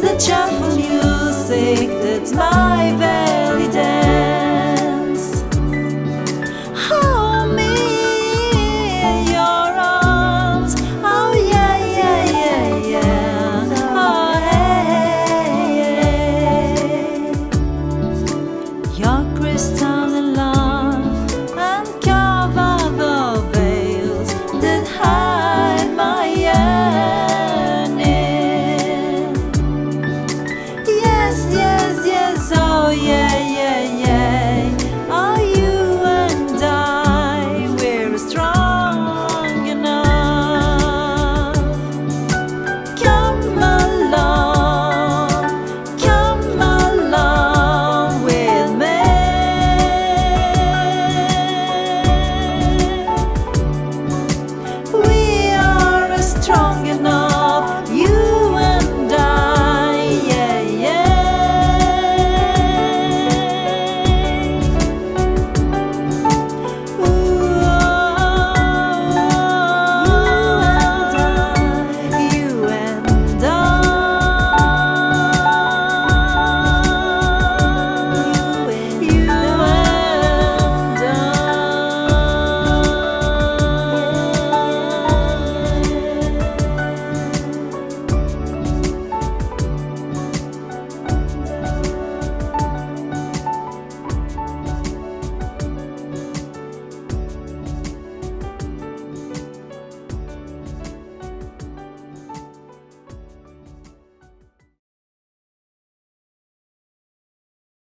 The cheerful music that's my belly dance. Hold me in your arms. Oh yeah, yeah, yeah, yeah. Oh hey, hey. Your crystal.